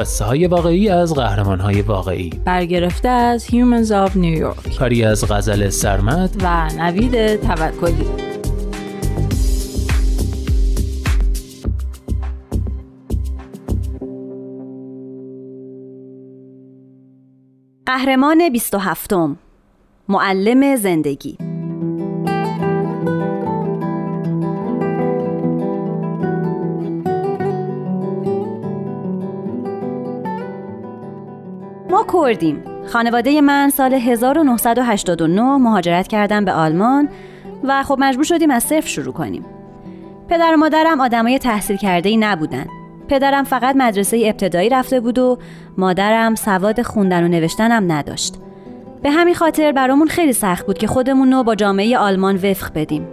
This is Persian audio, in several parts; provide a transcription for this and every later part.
قصه های واقعی از قهرمان های واقعی. برگرفته از Humans of New York. کاری از غزل سرمد. و نوید توکلی. قهرمان 27 معلم زندگی. کردیم خانواده من سال 1989 مهاجرت کردن به آلمان و خب مجبور شدیم از صفر شروع کنیم. پدر و مادرم آدمای تحصیل کرده ای نبودن. پدرم فقط مدرسه ابتدایی رفته بود و مادرم سواد خوندن و نوشتنم نداشت. به همین خاطر برامون خیلی سخت بود که خودمون رو با جامعه آلمان وفق بدیم.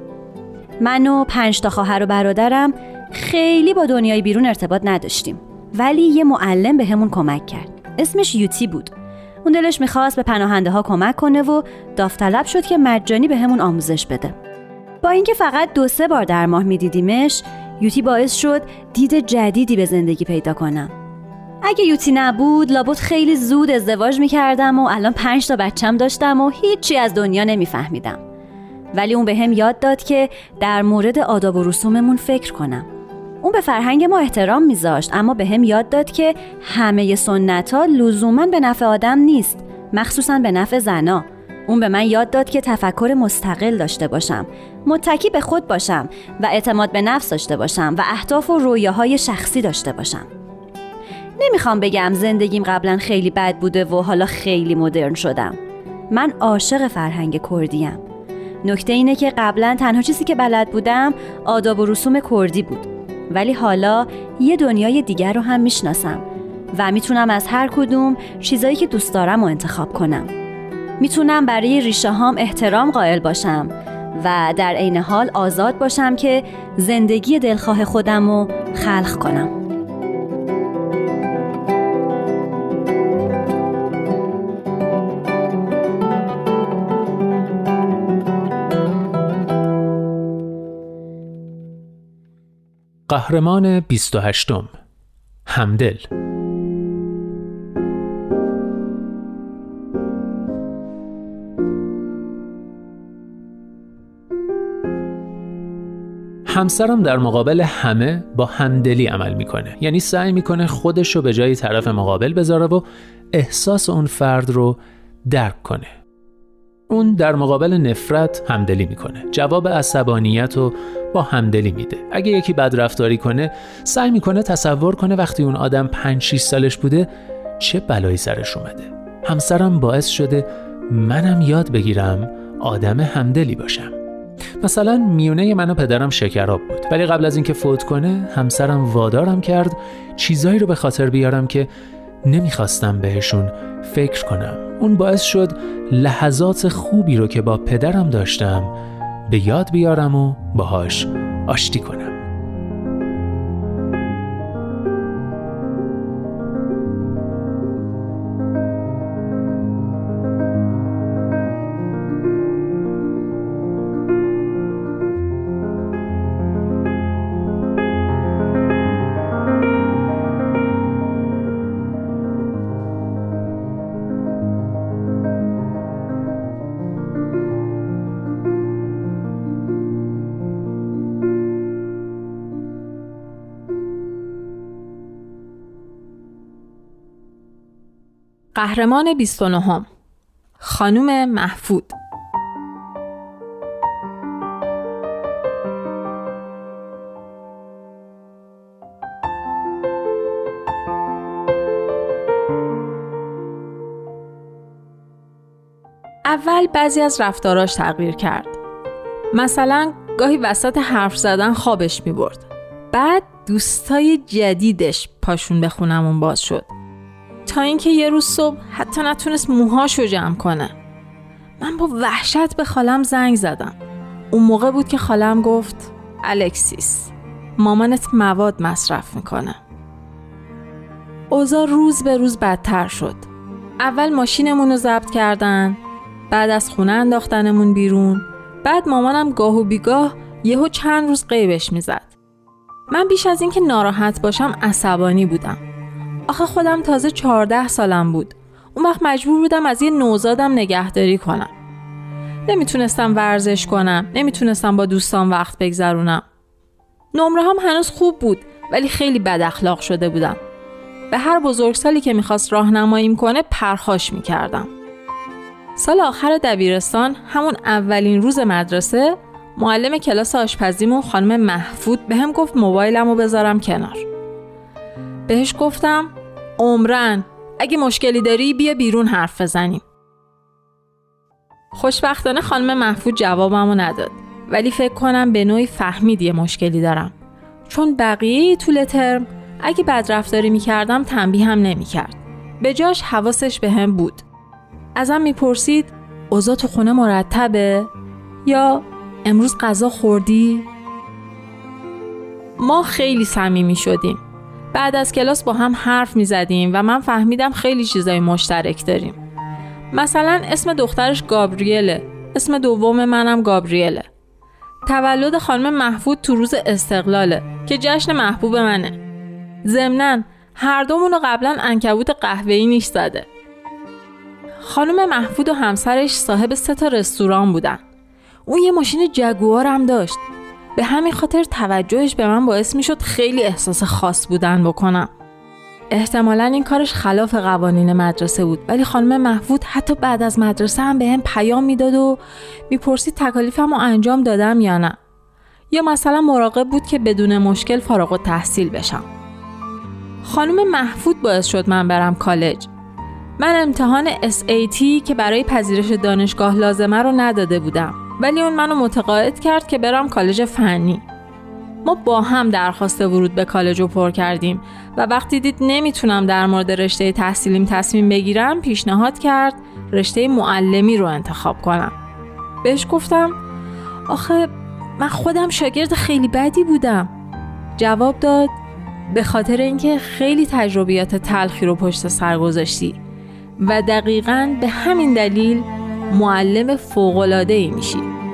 من و پنج تا خواهر و برادرم خیلی با دنیای بیرون ارتباط نداشتیم. ولی یه معلم بهمون همون کمک کرد. اسمش یوتی بود. اون دلش می‌خواست به پناهنده ها کمک کنه و داوطلب شد که مجانی به همون آموزش بده. با اینکه فقط دو سه بار در ماه میدیدیمش یوتی باعث شد دید جدیدی به زندگی پیدا کنم. اگه یوتی نبود لابد خیلی زود ازدواج می‌کردم و الان پنج تا بچم داشتم و هیچی از دنیا نمیفهمیدم. ولی اون به هم یاد داد که در مورد آداب و رسوممون فکر کنم. اون به فرهنگ ما احترام میذاشت اما به هم یاد داد که همه سنت ها لزوما به نفع آدم نیست مخصوصا به نفع زنا. اون به من یاد داد که تفکر مستقل داشته باشم متکی به خود باشم و اعتماد به نفس داشته باشم و اهداف و رویاهای شخصی داشته باشم. نمی‌خوام بگم زندگیم قبلا خیلی بد بوده و حالا خیلی مدرن شدم. من عاشق فرهنگ کردیم نکته اینه که قبلا تنها چیزی که بلد بودم آداب و رسوم کردی بود. ولی حالا یه دنیای دیگر رو هم می‌شناسم و می‌تونم از هر کدوم چیزایی که دوست دارم و انتخاب کنم. می‌تونم برای ریشه هام احترام قائل باشم و در عین حال آزاد باشم که زندگی دلخواه خودم رو خلق کنم. قهرمان 28 همدل. همسرم در مقابل همه با همدلی عمل می‌کنه. یعنی سعی می‌کنه خودش رو به جای طرف مقابل بذاره و احساس اون فرد رو درک کنه. اون در مقابل نفرت همدلی می‌کنه. جواب عصبانیت رو با همدلی میده. اگه یکی بد رفتاری کنه سعی می‌کنه تصور کنه وقتی اون آدم 5 6 سالش بوده چه بلایی سرش اومده. همسرم باعث شده منم یاد بگیرم آدم همدلی باشم. مثلا میونه من و پدرم شکراب بود. ولی قبل از اینکه فوت کنه همسرم وادارم کرد چیزایی رو به خاطر بیارم که نمی‌خواستم بهشون فکر کنم. اون باعث شد لحظات خوبی رو که با پدرم داشتم به یاد بیارم و باهاش آشتی کنم. قهرمان 29 خانوم محفود. اول بعضی از رفتاراش تغییر کرد. مثلا گاهی وسط حرف زدن خوابش می برد بعد دوستای جدیدش پاشون به خونمون باز شد. تا اینکه یه روز صبح حتی نتونست موهاشو جمع کنه. من با وحشت به خالم زنگ زدم. اون موقع بود که خالم گفت الکسیس مامانت مواد مصرف می‌کنه. اوضاع روز به روز بدتر شد. اول ماشینمون رو ضبط کردن بعد از خونه انداختنمون بیرون بعد مامانم گاه و بیگاه یهو چند روز قیبش می‌زد. من بیش از اینکه ناراحت باشم عصبانی بودم. آخه خودم تازه چهارده سالم بود. اون وقت مجبور بودم از یه نوزادم نگهداری کنم. نمی‌تونستم ورزش کنم نمی‌تونستم با دوستان وقت بگذرونم. نمره هم هنوز خوب بود ولی خیلی بد اخلاق شده بودم. به هر بزرگسالی که می‌خواست راهنماییم کنه پرخاش می‌کردم. سال آخر دبیرستان همون اولین روز مدرسه معلم کلاس آشپزیمون خانم محفود به هم گفت موبایلم رو بذارم کنار. بهش گفتم عمرن اگه مشکلی داری بیا بیرون حرف بزنیم. خوشبختانه خانم محفود جوابمو نداد ولی فکر کنم به نوعی فهمید یه مشکلی دارم. چون بقیه طول ترم اگه بدرفتاری می‌کردم تنبیه هم نمی‌کرد. به جاش حواسش به هم بود. ازم می‌پرسید اوضاع تو خونه مرتبه؟ یا امروز غذا خوردی؟ ما خیلی صمیمی شدیم. بعد از کلاس با هم حرف می زدیم و من فهمیدم خیلی چیزای مشترک داریم. مثلا اسم دخترش گابریله اسم دوم منم گابریله. تولد خانم محفود تو روز استقلاله که جشن محبوب منه. ضمنا هر دومون رو قبلا انکبوت قهوه‌ای نیش زده. خانم محفود و همسرش صاحب سه تا رستوران بودن. اون یه ماشین جگوار هم داشت. به همین خاطر توجهش به من باعث می شد خیلی احساس خاص بودن بکنم. احتمالا این کارش خلاف قوانین مدرسه بود ولی خانم محفود حتی بعد از مدرسه هم به هم پیام می‌داد و می‌پرسید تکالیفم رو انجام دادم یا نه. یا مثلا مراقب بود که بدون مشکل فارغ و تحصیل بشم. خانم محفود باعث شد من برم کالج. من امتحان SAT که برای پذیرش دانشگاه لازمه رو نداده بودم. ولی اون منو متقاعد کرد که برم کالج فنی. ما با هم درخواست ورود به کالج رو پر کردیم و وقتی دید نمی‌تونم در مورد رشته تحصیلیم تصمیم بگیرم پیشنهاد کرد رشته معلمی رو انتخاب کنم. بهش گفتم آخه من خودم شاگرد خیلی بدی بودم. جواب داد به خاطر اینکه خیلی تجربیات تلخی رو پشت سر گذاشتی و دقیقا به همین دلیل معلم فوق‌العاده‌ای میشی.